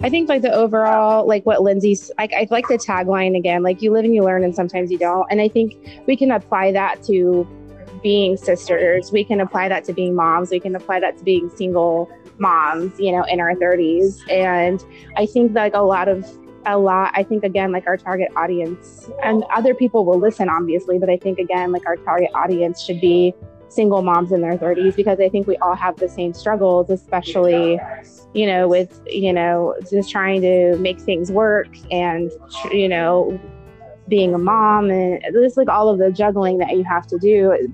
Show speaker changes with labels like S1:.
S1: I think like the overall, like what Lindsay's, like I like the tagline again, like you live and you learn and sometimes you don't. And I think we can apply that to being sisters. We can apply that to being moms. We can apply that to being single moms, you know, in our 30s. And I think like a lot of a lot i think again like our target audience and other people will listen obviously but i think again like our target audience should be single moms in their 30s because i think we all have the same struggles especially you know with you know just trying to make things work and you know being a mom and just like all of the juggling that you have to do